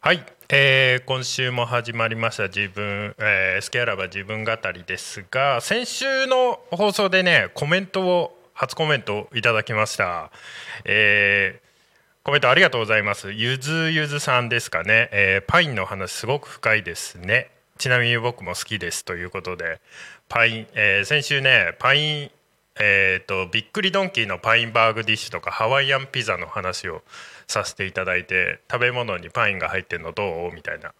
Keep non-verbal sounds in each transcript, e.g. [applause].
はい、えー今週も始まりました。自分、えー、スケアラバ自分語りですが先週の放送でねコメントを初コメントをいただきました、えーコメントありがとうございます。ゆずゆずさんですかね、えーパインの話すごく深いですね。ちなみに僕も好きですということでパイン、えー先週ねパインえー、とびっくりドンキーのパインバーグディッシュとかハワイアンピザの話をさせていただいて食べ物にパインが入ってんのどう？みたいな。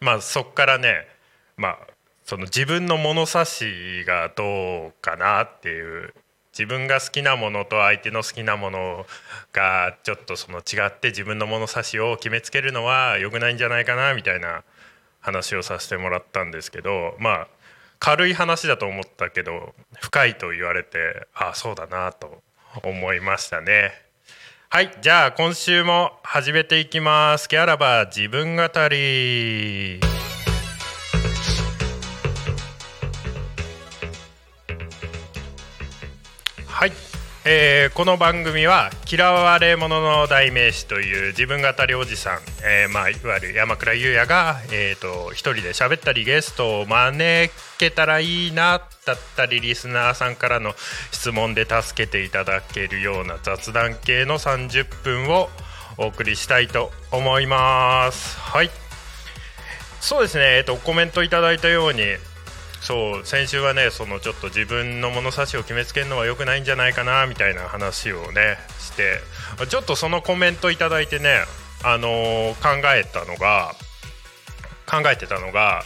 まあそっからねまあその自分の物差しがどうかなっていう自分が好きなものと相手の好きなものがちょっとその違って自分の物差しを決めつけるのは良くないんじゃないかなみたいな話をさせてもらったんですけどまあ軽い話だと思ったけど深いと言われてああそうだなと思いましたね。はいじゃあ今週も始めていきます。ケアラバ自分語り。えーこの番組は「嫌われ者の代名詞」という自分語りおじさん、えーまあ、いわゆる山倉優也が、えー、と一人で喋ったりゲストを招けたらいいなだったりリスナーさんからの質問で助けていただけるような雑談系の30分をお送りしたいと思います。はいそうですね、えっと、コメントいただいたようにそう先週はねそのちょっと自分の物差しを決めつけるのは良くないんじゃないかなみたいな話をねしてちょっとそのコメントいただいてね、あのー考えたのが考えてたのが、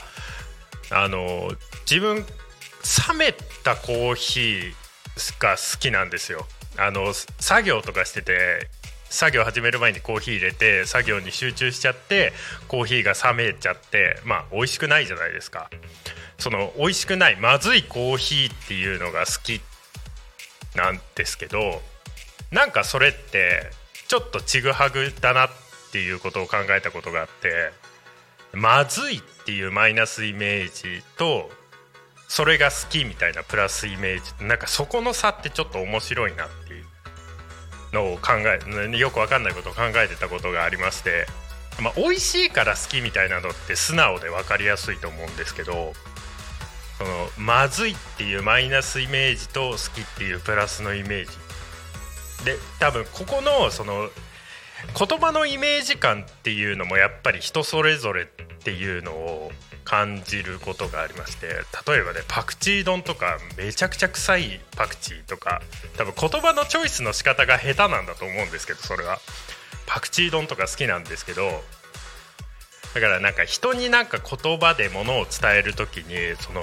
あのー自分冷めたコーヒーが好きなんですよ。あの作業とかしてて作業始める前にコーヒー入れて作業に集中しちゃってコーヒーが冷めちゃってまあ美味しくないじゃないですか。その美味しくないまずいコーヒーっていうのが好きなんですけどなんかそれってちょっとちぐはぐだなっていうことを考えたことがあってまずいっていうマイナスイメージとそれが好きみたいなプラスイメージなんかそこの差ってちょっと面白いなっていうのを考えよくわかんないことを考えてたことがありまして、まあ、美味しいから好きみたいなのって素直で分かりやすいと思うんですけどそのまずいっていうマイナスイメージと好きっていうプラスのイメージ。で多分ここのその言葉のイメージ感っていうのもやっぱり人それぞれっていうのを感じることがありまして例えばねパクチー丼とかめちゃくちゃ臭いパクチーとか多分言葉のチョイスの仕方が下手なんだと思うんですけどそれは。パクチー丼とか好きなんですけどだからなんか人になんか言葉でものを伝える時にその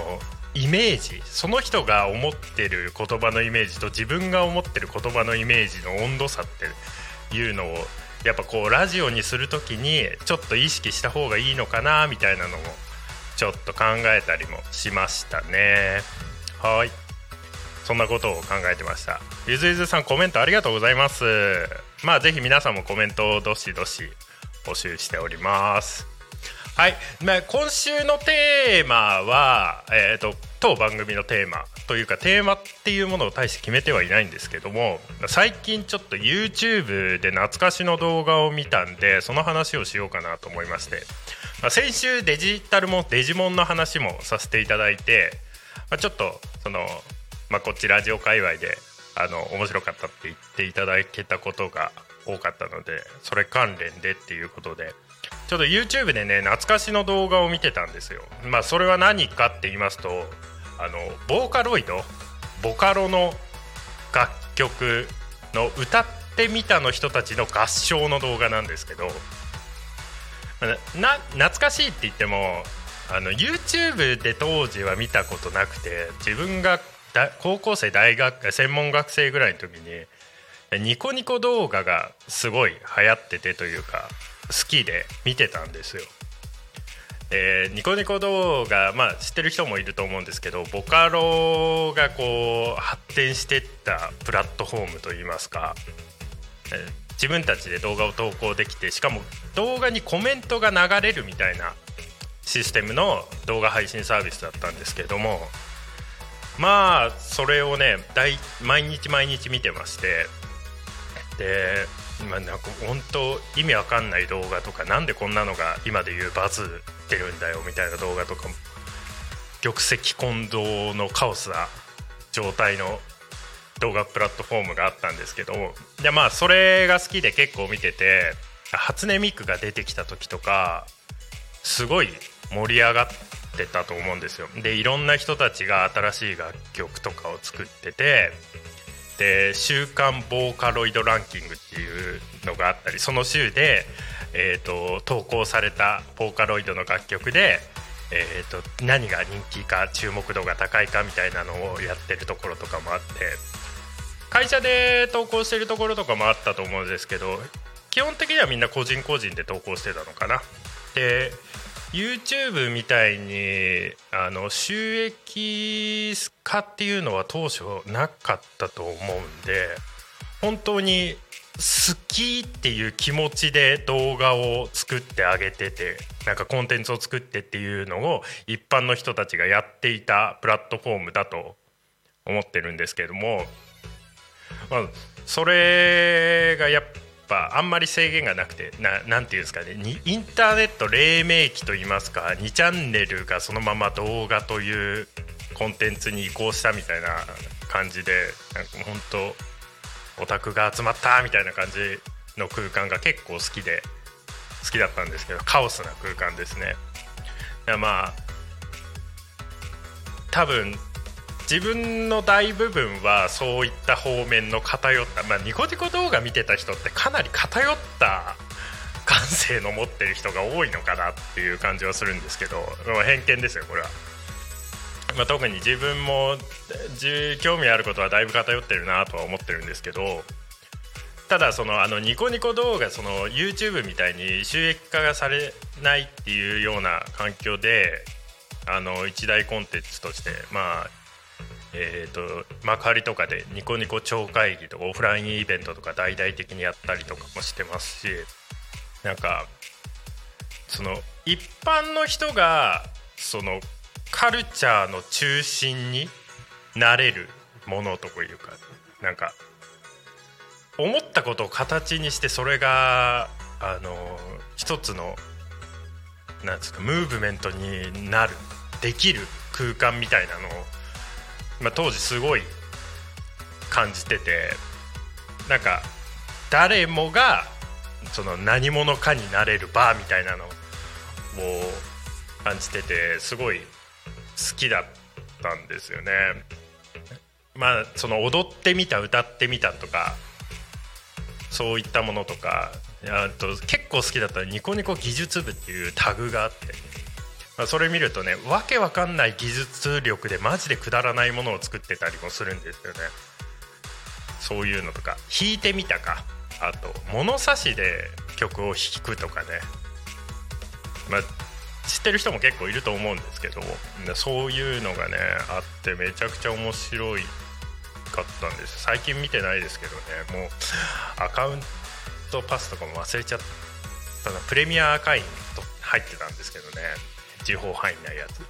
イメージその人が思ってる言葉のイメージと自分が思ってる言葉のイメージの温度差っていうのをやっぱこうラジオにする時にちょっと意識した方がいいのかなみたいなのもちょっと考えたりもしましたね。はい。そんなことを考えてました。ゆずゆずさんコメントありがとうございます。まあぜひ皆さんもコメントをどしどし募集しております。はい、まあ、今週のテーマは、えー、と当番組のテーマというかテーマっていうものを大して決めてはいないんですけども最近ちょっと YouTube で懐かしの動画を見たんでその話をしようかなと思いまして、ま、先週デジタルもデジモンの話もさせていただいて、まあ、ちょっとその、まあ、こっちラジオ界隈であの面白かったって言っていただけたことが多かったのでそれ関連でっていうことでちょっと YouTube でね懐かしの動画を見てたんですよ。まあそれは何かって言いますとあのボーカロイドボカロの楽曲の歌ってみたの人たちの合唱の動画なんですけどな懐かしいって言ってもあの YouTube で当時は見たことなくて自分がだ高校生大学専門学生ぐらいの時にニコニコ動画がすごい流行っててというか好きで見てたんですよ。でニコニコ動画、まあ、知ってる人もいると思うんですけどボカロがこう発展してったプラットフォームといいますか、え自分たちで動画を投稿できてしかも動画にコメントが流れるみたいなシステムの動画配信サービスだったんですけどもまあそれをね毎日毎日見てましてで今なんか本当意味わかんない動画とかなんでこんなのが今で言うバズってるんだよみたいな動画とかも玉石混同のカオスな状態の動画プラットフォームがあったんですけどでまあそれが好きで結構見てて初音ミクが出てきた時とかすごい盛り上がってたと思うんですよ。でいろんな人たちが新しい楽曲とかを作っててで週刊ボーカロイドランキングっていうのがあったりその週で、えーと、投稿されたボーカロイドの楽曲で、えーと、と何が人気か注目度が高いかみたいなのをやってるところとかもあって会社で投稿してるところとかもあったと思うんですけど基本的にはみんな個人個人で投稿してたのかな。で YouTube みたいにあの収益化っていうのは当初なかったと思うんで本当に好きっていう気持ちで動画を作ってあげててなんかコンテンツを作ってっていうのを一般の人たちがやっていたプラットフォームだと思ってるんですけども、まあ、それがやっぱあんまり制限がなくてななんていうんですかねインターネット黎明期といいますか2チャンネルがそのまま動画というコンテンツに移行したみたいな感じでなんか本当オタクが集まったみたいな感じの空間が結構好きで好きだったんですけどカオスな空間ですね。まあ多分自分の大部分はそういった方面の偏った、まあ、ニコニコ動画見てた人ってかなり偏った [laughs] 感性の持ってる人が多いのかなっていう感じはするんですけど偏見ですよこれは。まあ、特に自分も興味あることはだいぶ偏ってるなとは思ってるんですけどただそのあのニコニコ動画その YouTube みたいに収益化がされないっていうような環境であの一大コンテンツとしてまあえーと、幕張とかでニコニコ超会議とかオフラインイベントとか大々的にやったりとかもしてますしなんかその一般の人がそのカルチャーの中心になれるものというかなんか思ったことを形にしてそれがあの一つのなんですかムーブメントになるできる空間みたいなのをまあ、当時すごい感じててなんか誰もがその何者かになれるバーみたいなのを感じててすごい好きだったんですよね。まあその踊ってみた歌ってみたとかそういったものとかあと結構好きだったニコニコ技術部っていうタグがあって、それ見るとねわけわかんない技術力でマジでくだらないものを作ってたりもするんですよね。そういうのとか。弾いてみたか。あと物差しで曲を弾くとかね。まあ知ってる人も結構いると思うんですけどそういうのがねあってめちゃくちゃ面白いかったんです。最近見てないですけどね。もうアカウントパスとかも忘れちゃったプレミアアカインと入ってたんですけどね。地方範囲なやつ、うん、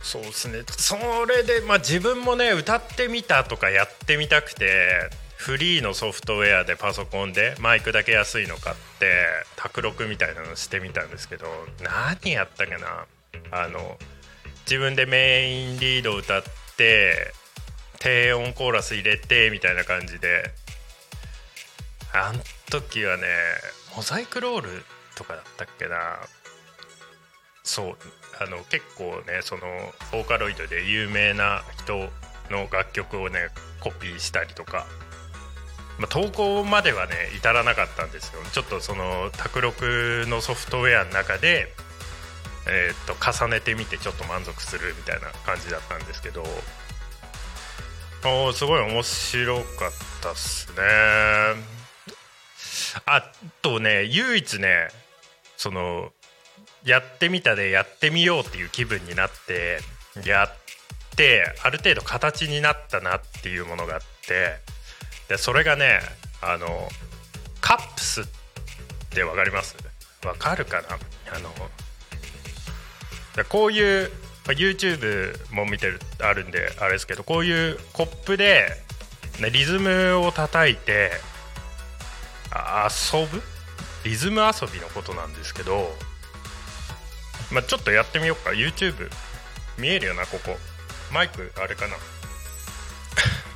そうですね。それで、まあ、自分もね歌ってみたとかやってみたくてフリーのソフトウェアでパソコンでマイクだけ安いの買って卓録みたいなのしてみたんですけど何やったっけな。あの自分でメインリード歌って低音コーラス入れてみたいな感じで。あん時はねモザイクロールとかだったっけな。そうあの結構ねそのボーカロイドで有名な人の楽曲をねコピーしたりとか、まあ、投稿まではね至らなかったんですよ。ちょっとその卓録のソフトウェアの中で、えー、っと重ねてみてちょっと満足するみたいな感じだったんですけど。おすごい面白かったっすね。あとね唯一ねそのやってみたでやってみようっていう気分になってやってある程度形になったなっていうものがあってでそれがねあのカップスって分かります？わかるかな？あのこういう YouTube も見てるあるんであれですけどこういうコップで、ね、リズムを叩いて遊ぶ？リズム遊びのことなんですけど、まあ、ちょっとやってみようか。YouTube 見えるよなここ。マイクあれかな。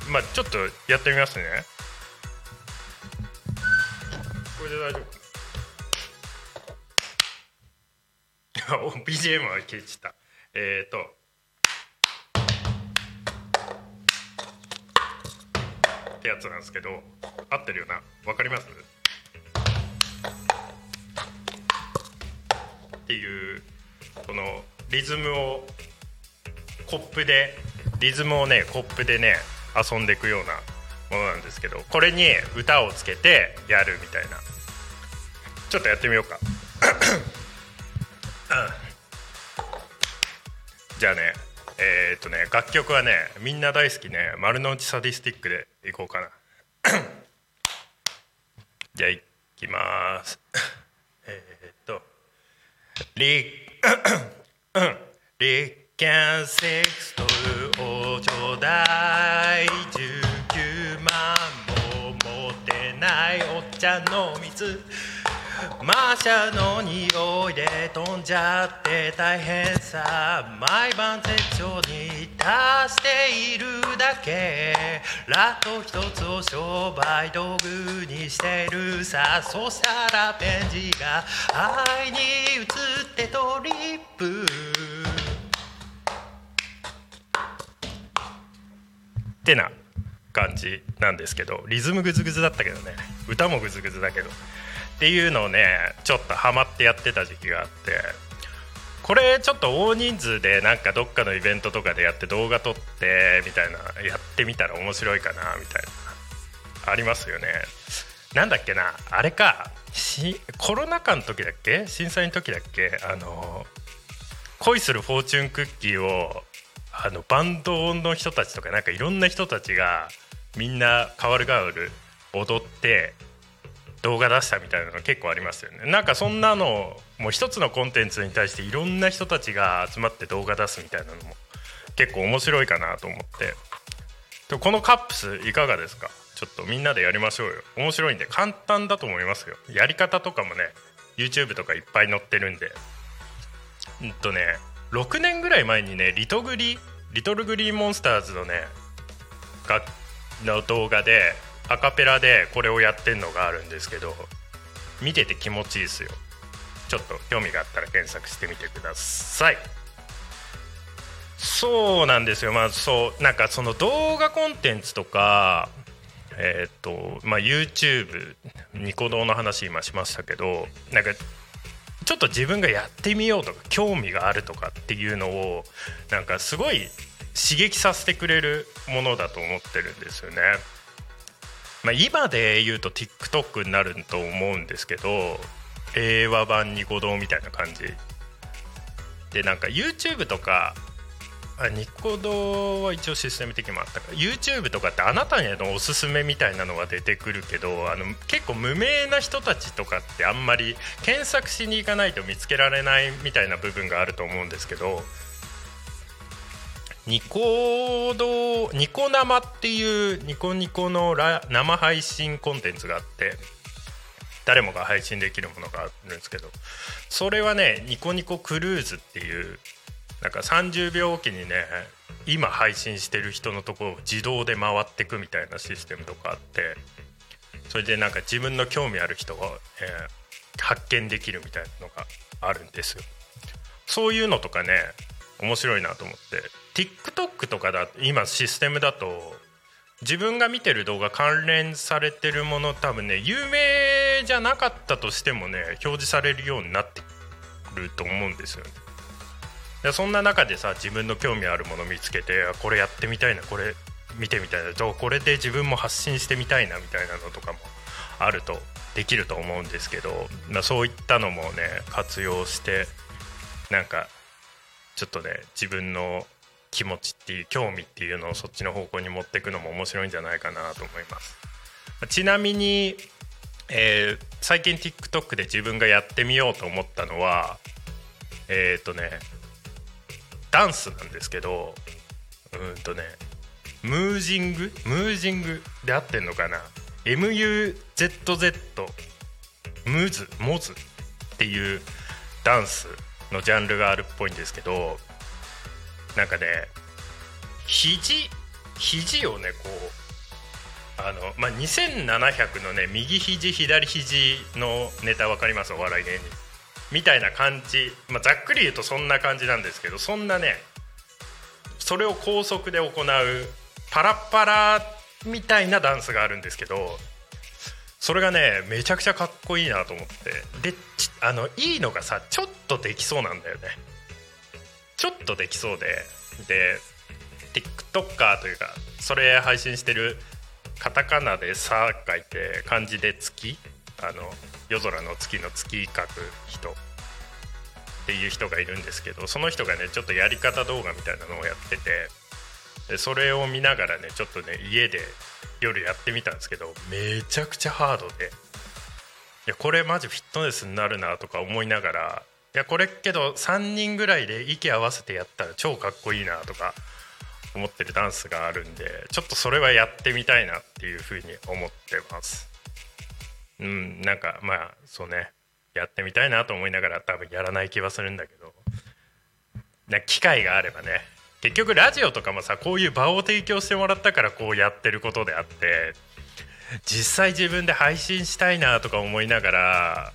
[laughs] まあちょっとやってみますね。これで大丈夫。BGM は消えちゃった。えっ、ー、と。ってやつなんですけど合ってるよな。わかります？っていうこのリズムをコップでリズムをねコップでね遊んでいくようなものなんですけどこれに歌をつけてやるみたいな。ちょっとやってみようか。[coughs] じゃあねえー、っとね楽曲はねみんな大好きね丸の内サディスティックでいこうかな。[coughs] じゃあいきます。[coughs] えっとリリキャンセクスとおちょうだい19万も持てないおっちゃんの水。マーシャの匂いで飛んじゃって大変さ。毎晩絶頂に達しているだけ。ラット一つを商売道具にしてるさそしたらペンジが愛に移ってトリップ。ってな感じなんですけどリズムグズグズだったけどね。歌もグズグズだけど。っていうのをねちょっとハマってやってた時期があって。これちょっと大人数でなんかどっかのイベントとかでやって動画撮ってみたいなやってみたら面白いかなみたいな。ありますよね。なんだっけなあれかコロナ禍の時だっけ？震災の時だっけ？あの恋するフォーチュンクッキーをあのバンドの人たちとかなんかいろんな人たちがみんな変わる変わる踊って動画出したみたいなの結構ありますよね。なんかそんなのもう一つのコンテンツに対していろんな人たちが集まって動画出すみたいなのも結構面白いかなと思って。このカップスいかがですか？ちょっとみんなでやりましょうよ。面白いんで簡単だと思いますよ。やり方とかもね YouTube とかいっぱい載ってるんで。うんとね6年ぐらい前にねリトグリリトルグリーンモンスターズのねがの動画でアカペラでこれをやってんのがあるんですけど見てて気持ちいいですよ。ちょっと興味があったら検索してみてくださいそうなんですよまあそうなんかその動画コンテンツとかえっ、とまあ YouTube ニコ動の話今しましたけどなんかちょっと自分がやってみようとか興味があるとかっていうのをなんかすごい刺激させてくれるものだと思ってるんですよね。まあ、今で言うと TikTok になると思うんですけど令和版ニコ動みたいな感じ。でなんか YouTube とかあニコ動は一応システム的にもあったか。ら YouTube とかってあなたへのおすすめみたいなのが出てくるけどあの結構無名な人たちとかってあんまり検索しに行かないと見つけられないみたいな部分があると思うんですけどニコ動ニコ生っていうニコニコの生配信コンテンツがあって誰もが配信できるものがあるんですけどそれはねニコニコクルーズっていうなんか30秒おきにね今配信してる人のところを自動で回ってくみたいなシステムとかあってそれでなんか自分の興味ある人を、えー、発見できるみたいなのがあるんですよ。そういうのとかね面白いなと思って TikTok とかだ今システムだと自分が見てる動画関連されてるもの多分ね有名じゃなかったとしてもね表示されるようになってると思うんですよね。でそんな中でさ自分の興味あるもの見つけてこれやってみたいなこれ見てみたいなこれで自分も発信してみたいなみたいなのとかもあるとできると思うんですけど、まあ、そういったのもね活用してなんかちょっとね自分の気持ちっていう興味っていうのをそっちの方向に持っていくのも面白いんじゃないかなと思います。ちなみにえー最近 TikTok で自分がやってみようと思ったのはえっ、とねダンスなんですけどうんとねムージング？ムージングで合ってんのかな？MUZZ ムズモズっていうダンスのジャンルがあるっぽいんですけどなんかね肘肘をねこうあの、まあ、2700のね右肘左肘のネタ分かります？お笑い芸人。みたいな感じ、まあ、ざっくり言うとそんな感じなんですけどそんなねそれを高速で行うパラッパラみたいなダンスがあるんですけどそれがねめちゃくちゃかっこいいなと思って。であのいいのがさちょっとできそうなんだよね。ちょっとできそうで。で TikToker というかそれ配信してるカタカナで「さ」書いて漢字で「月」あの夜空の月の月書く人っていう人がいるんですけどその人がねちょっとやり方動画みたいなのをやっててでそれを見ながらねちょっとね家で夜やってみたんですけどめちゃくちゃハードで。いやこれマジフィットネスになるなとか思いながらいやこれけど3人ぐらいで息合わせてやったら超かっこいいなとか思ってるダンスがあるんでちょっとそれはやってみたいなっていうふうに思ってます。うんなんかまあそうね。やってみたいなと思いながら多分やらない気はするんだけど。な機会があればね。結局ラジオとかもさこういう場を提供してもらったからこうやってることであって実際自分で配信したいなとか思いながら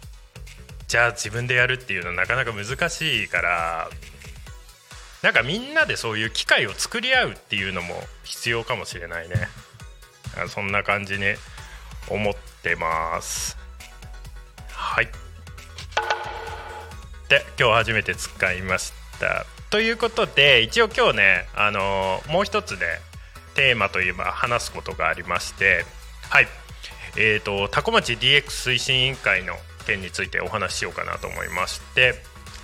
じゃあ自分でやるっていうのはなかなか難しいからなんかみんなでそういう機会を作り合うっていうのも必要かもしれないね。そんな感じに思ってます。はい。で今日初めて使いました。ということで一応今日ねあのーもう一つねテーマといえば話すことがありましてはい。えーと多古町 DX 推進委員会の件についてお話ししようかなと思いまして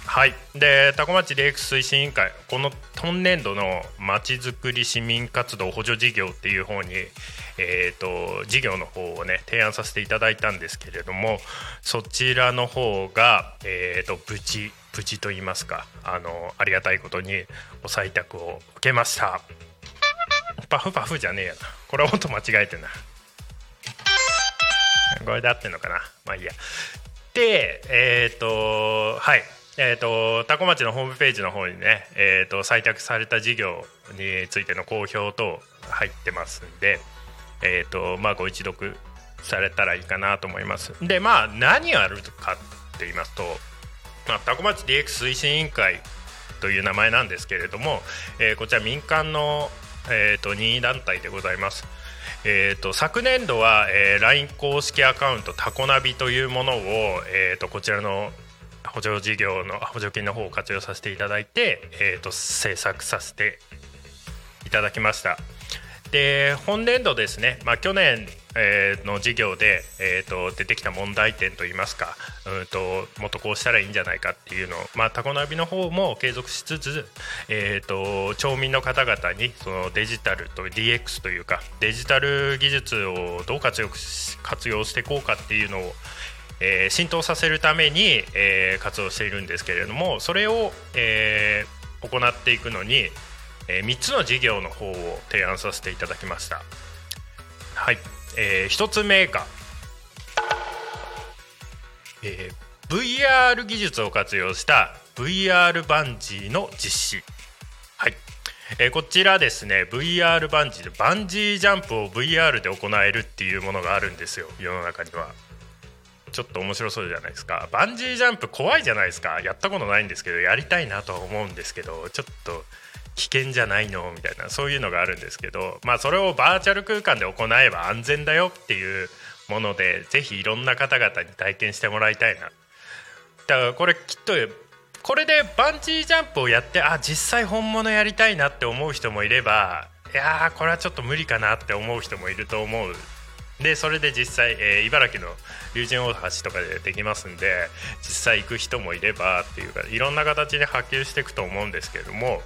はい。で多古町 DX 推進委員会この今年度のまちづくり市民活動補助事業っていう方にえー、と事業の方をね提案させていただいたんですけれどもそちらの方が、えー、と無事無事と言いますかあのありがたいことにご採択を受けました。パフパフじゃねえやな。これは音間違えてな。これで合ってんのかな。まあいいや。でえっ、とはい。えー、と多古町のホームページの方にね、えー、と採択された事業についての公表等入ってますんで、えーとまあ、ご一読されたらいいかなと思います。でまあ何をやるかって言いますと、まあ、多古町 DX 推進委員会という名前なんですけれども、えーこちら民間の、えー、と任意団体でございます。えー、と昨年度は、えー LINE 公式アカウントタコナビというものを、えー、とこちらの補助事業の補助金の方を活用させていただいて、えー、と制作させていただきました。で本年度ですね、まあ、去年、えーの事業で、えー、と出てきた問題点といいますかうんともっとこうしたらいいんじゃないかっていうのを、まあ、タコナビの方も継続しつつ、えー、と町民の方々にそのデジタルと DX というかデジタル技術をどう活用し活用していこうかっていうのをえー浸透させるために、えー活動しているんですけれどもそれを、えー行っていくのに、え3つの事業の方を提案させていただきました。はい、え1つ目が、えー VR 技術を活用した VR バンジーの実施。はい、えーこちらですね VR バンジーでバンジージャンプを VR で行えるっていうものがあるんですよ世の中には。ちょっと面白そうじゃないですか。バンジージャンプ怖いじゃないですか。やったことないんですけどやりたいなとは思うんですけどちょっと危険じゃないのみたいなそういうのがあるんですけどまあそれをバーチャル空間で行えば安全だよっていうものでぜひいろんな方々に体験してもらいたいな。だからこれきっとこれでバンジージャンプをやってあ実際本物やりたいなって思う人もいればいやーこれはちょっと無理かなって思う人もいると思う。でそれで実際、えー茨城の龍神大橋とかでできますんで実際行く人もいればっていうかいろんな形で波及していくと思うんですけれども、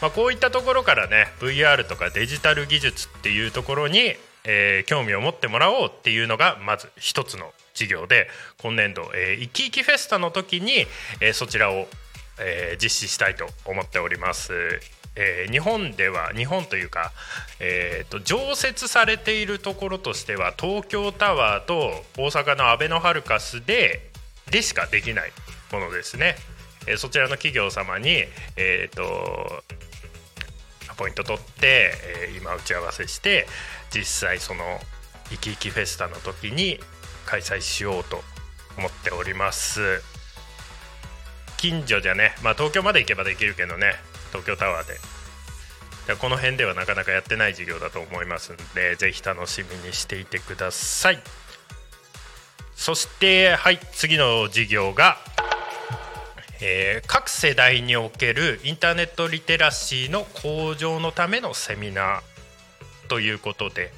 まあ、こういったところからね VR とかデジタル技術っていうところに、えー興味を持ってもらおうっていうのがまず一つの事業で今年度、えー、いきいきフェスタの時に、えー、そちらを、えー、実施したいと思っております。えー、日本では日本というか、えーと、常設されているところとしては東京タワーと大阪のアベノハルカスででしかできないものですね。えー、そちらの企業様に、えーと、アポイント取って、えー、今打ち合わせして実際そのいきいきフェスタの時に開催しようと思っております近所じゃねまあ東京まで行けばできるけどね東京タワーで。この辺ではなかなかやってない授業だと思いますのでぜひ楽しみにしていてください。そしてはい次の授業が、えー、各世代におけるインターネットリテラシーの向上のためのセミナーということで、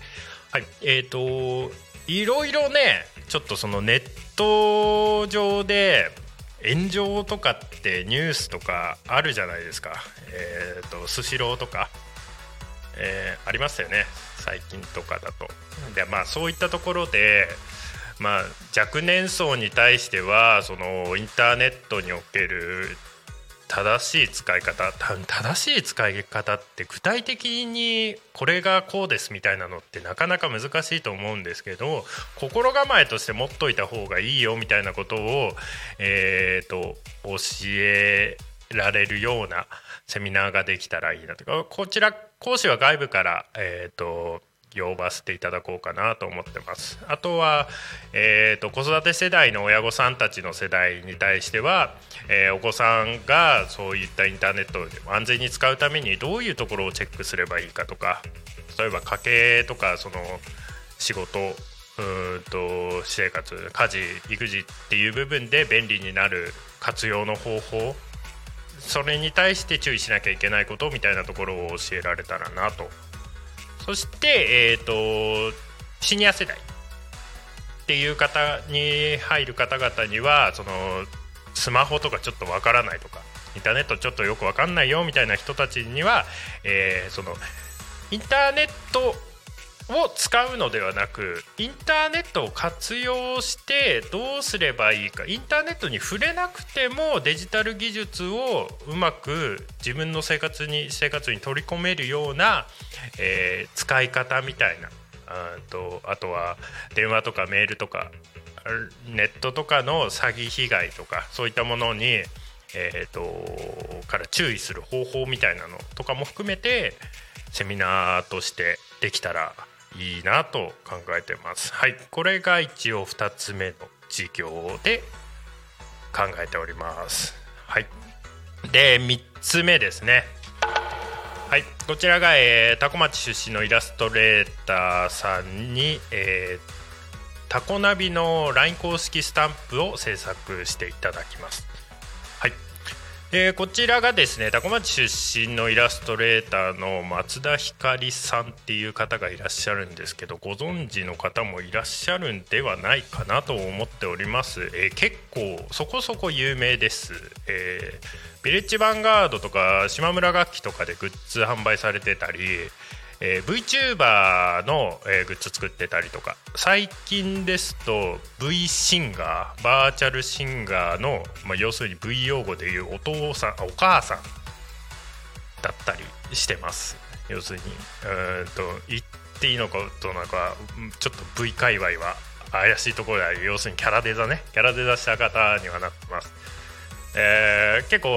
はいえーと、いろいろねちょっとそのネット上で炎上とかってニュースとかあるじゃないですか。えっ、ー、とスシローとか、えー、ありましたよね。最近とかだと。でまあそういったところでまあ若年層に対してはそのインターネットにおける正しい使い方正しい使い方って具体的にこれがこうですみたいなのってなかなか難しいと思うんですけど心構えとして持っといた方がいいよみたいなことを、えーと、教えられるようなセミナーができたらいいなとかこちら講師は外部から、えーと呼ばせていただこうかなと思ってます。あとは、えーと、子育て世代の親御さんたちの世代に対しては、えー、お子さんがそういったインターネットを安全に使うためにどういうところをチェックすればいいかとか例えば家計とかその仕事うんと私生活家事育児っていう部分で便利になる活用の方法それに対して注意しなきゃいけないことみたいなところを教えられたらなとそして、えーと、シニア世代っていう方に入る方々にはそのスマホとかちょっとわからないとかインターネットちょっとよくわかんないよみたいな人たちには、えー、そのインターネットを使うのではなくインターネットを活用してどうすればいいか。インターネットに触れなくてもデジタル技術をうまく自分の生活に生活に取り込めるような、えー、使い方みたいな。あとあとは電話とかメールとかネットとかの詐欺被害とかそういったものに、えーとから注意する方法みたいなのとかも含めてセミナーとしてできたらいいなと考えてます。はい。これが一応2つ目の授業で考えております。はい。で3つ目ですね。はい。こちらが、えー、タコ町出身のイラストレーターさんに、えー、タコナビの LINE 公式スタンプを制作していただきます。えー、こちらがですね多古町出身のイラストレーターの松田光さんっていう方がいらっしゃるんですけどご存知の方もいらっしゃるんではないかなと思っております、えー、結構そこそこ有名です、えー、ビレッジヴァンガードとか島村楽器とかでグッズ販売されてたりえー、VTuber の、えー、グッズ作ってたりとか。最近ですと V シンガーバーチャルシンガーの、まあ、要するに V 用語でいうお父さんお母さんだったりしてます。要するにうんと言っていいのかどうなのかちょっと V 界隈は怪しいところである。要するにキャラデザね。キャラデザした方にはなってます、えー、結構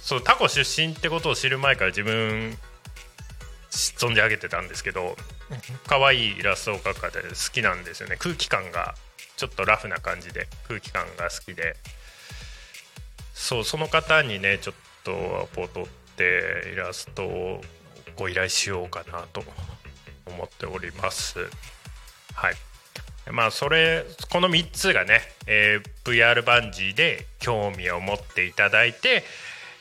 そうタコ出身ってことを知る前から自分存じ上げてたんですけど可愛いイラストを描く方で好きなんですよね。空気感がちょっとラフな感じで空気感が好きで。そうその方にねちょっとアポ取ってイラストをご依頼しようかなと思っております。はい。まあそれこの3つがね、えー、VR バンジーで興味を持っていただいて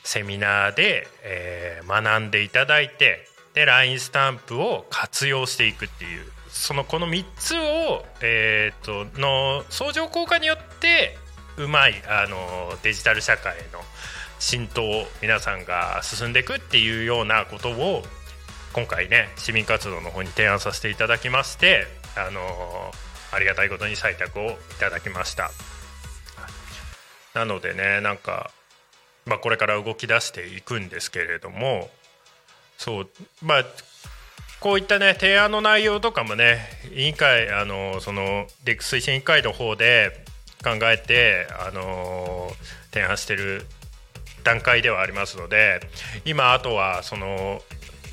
セミナーで、えー、学んでいただいてで LINE スタンプを活用していくっていう。そのこの3つを、えーと、の相乗効果によってうまいあのデジタル社会の浸透を皆さんが進んでいくっていうようなことを今回ね市民活動の方に提案させていただきましてあのありがたいことに採択をいただきました。なのでねなんか、まあ、これから動き出していくんですけれどもそう。まあこういったね提案の内容とかもね委員会あのそのック推進委員会の方で考えてあの提案してる段階ではありますので今あとはその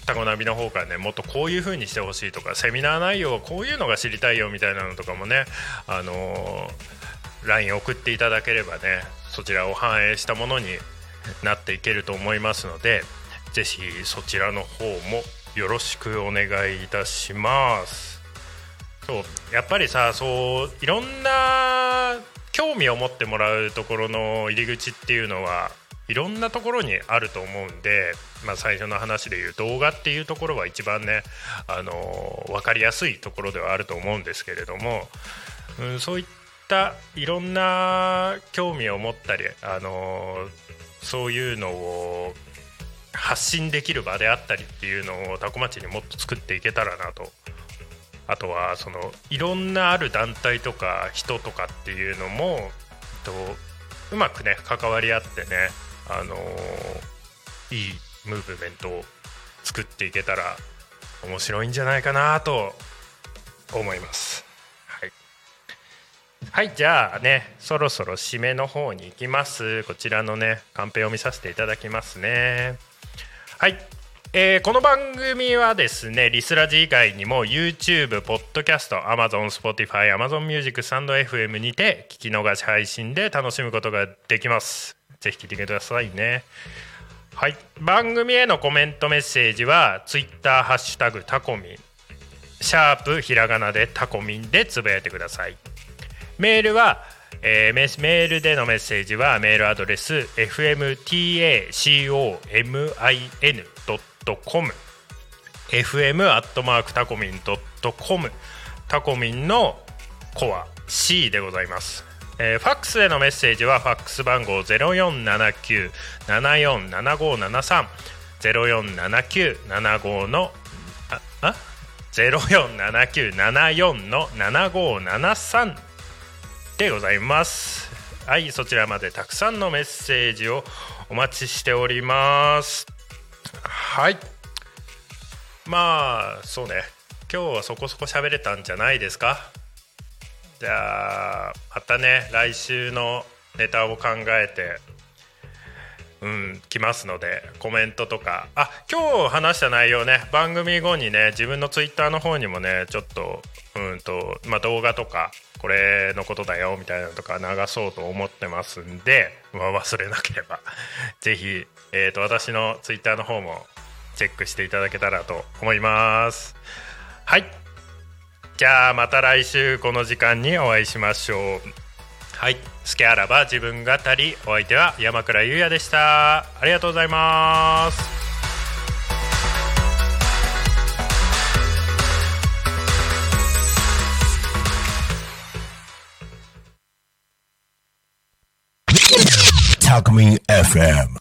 タコナビの方からねもっとこういう風にしてほしいとかセミナー内容こういうのが知りたいよみたいなのとかもねあの LINE 送っていただければねそちらを反映したものになっていけると思いますのでぜひそちらの方もよろしくお願いいたします。そうやっぱりさそういろんな興味を持ってもらうところの入り口っていうのはいろんなところにあると思うんで、まあ、最初の話でいう動画っていうところは一番ね、あの分かりやすいところではあると思うんですけれども、うん、そういったいろんな興味を持ったり、あのそういうのを発信できる場であったりっていうのをタコ町にもっと作っていけたらなと。あとはそのいろんなある団体とか人とかっていうのもとうまくね関わり合ってねあのー、いいムーブメントを作っていけたら面白いんじゃないかなと思います。はい、はい、じゃあねそろそろ締めの方に行きます。こちらのねカンペを見させていただきますね。はい、えー、この番組はですねリスラジ以外にも YouTube、Podcast、Amazon、Spotify、Amazon Music、サンド FM にて聞き逃し配信で楽しむことができます。ぜひ聞いてくださいね。はい。番組へのコメントメッセージは Twitter ハッシュタグタコミン。シャープひらがなでタコミンでつぶやいてください。メールはえー、メールでのメッセージはメールアドレス fmtacomin.com fm アットマークタコミン .com タコミンのコア C でございます。えー、ファックスでのメッセージはファックス番号0479747573 047975のああ？047974の7573でございます。はいそちらまでたくさんのメッセージをお待ちしております。はい。まあそうね。今日はそこそこ喋れたんじゃないですか？じゃあまたね来週のネタを考えてうん来ますのでコメントとか。あ今日話した内容ね番組後にね自分のツイッターの方にもねちょっとうんとまあ動画とかこれのことだよみたいなのとか流そうと思ってますんで、まあ、忘れなければ [laughs] 是非、えーと、私のツイッターの方もチェックしていただけたらと思います。はい。じゃあまた来週この時間にお会いしましょう。はい。スケあらば自分語りお相手は山倉優也でした。ありがとうございます。タクミ FM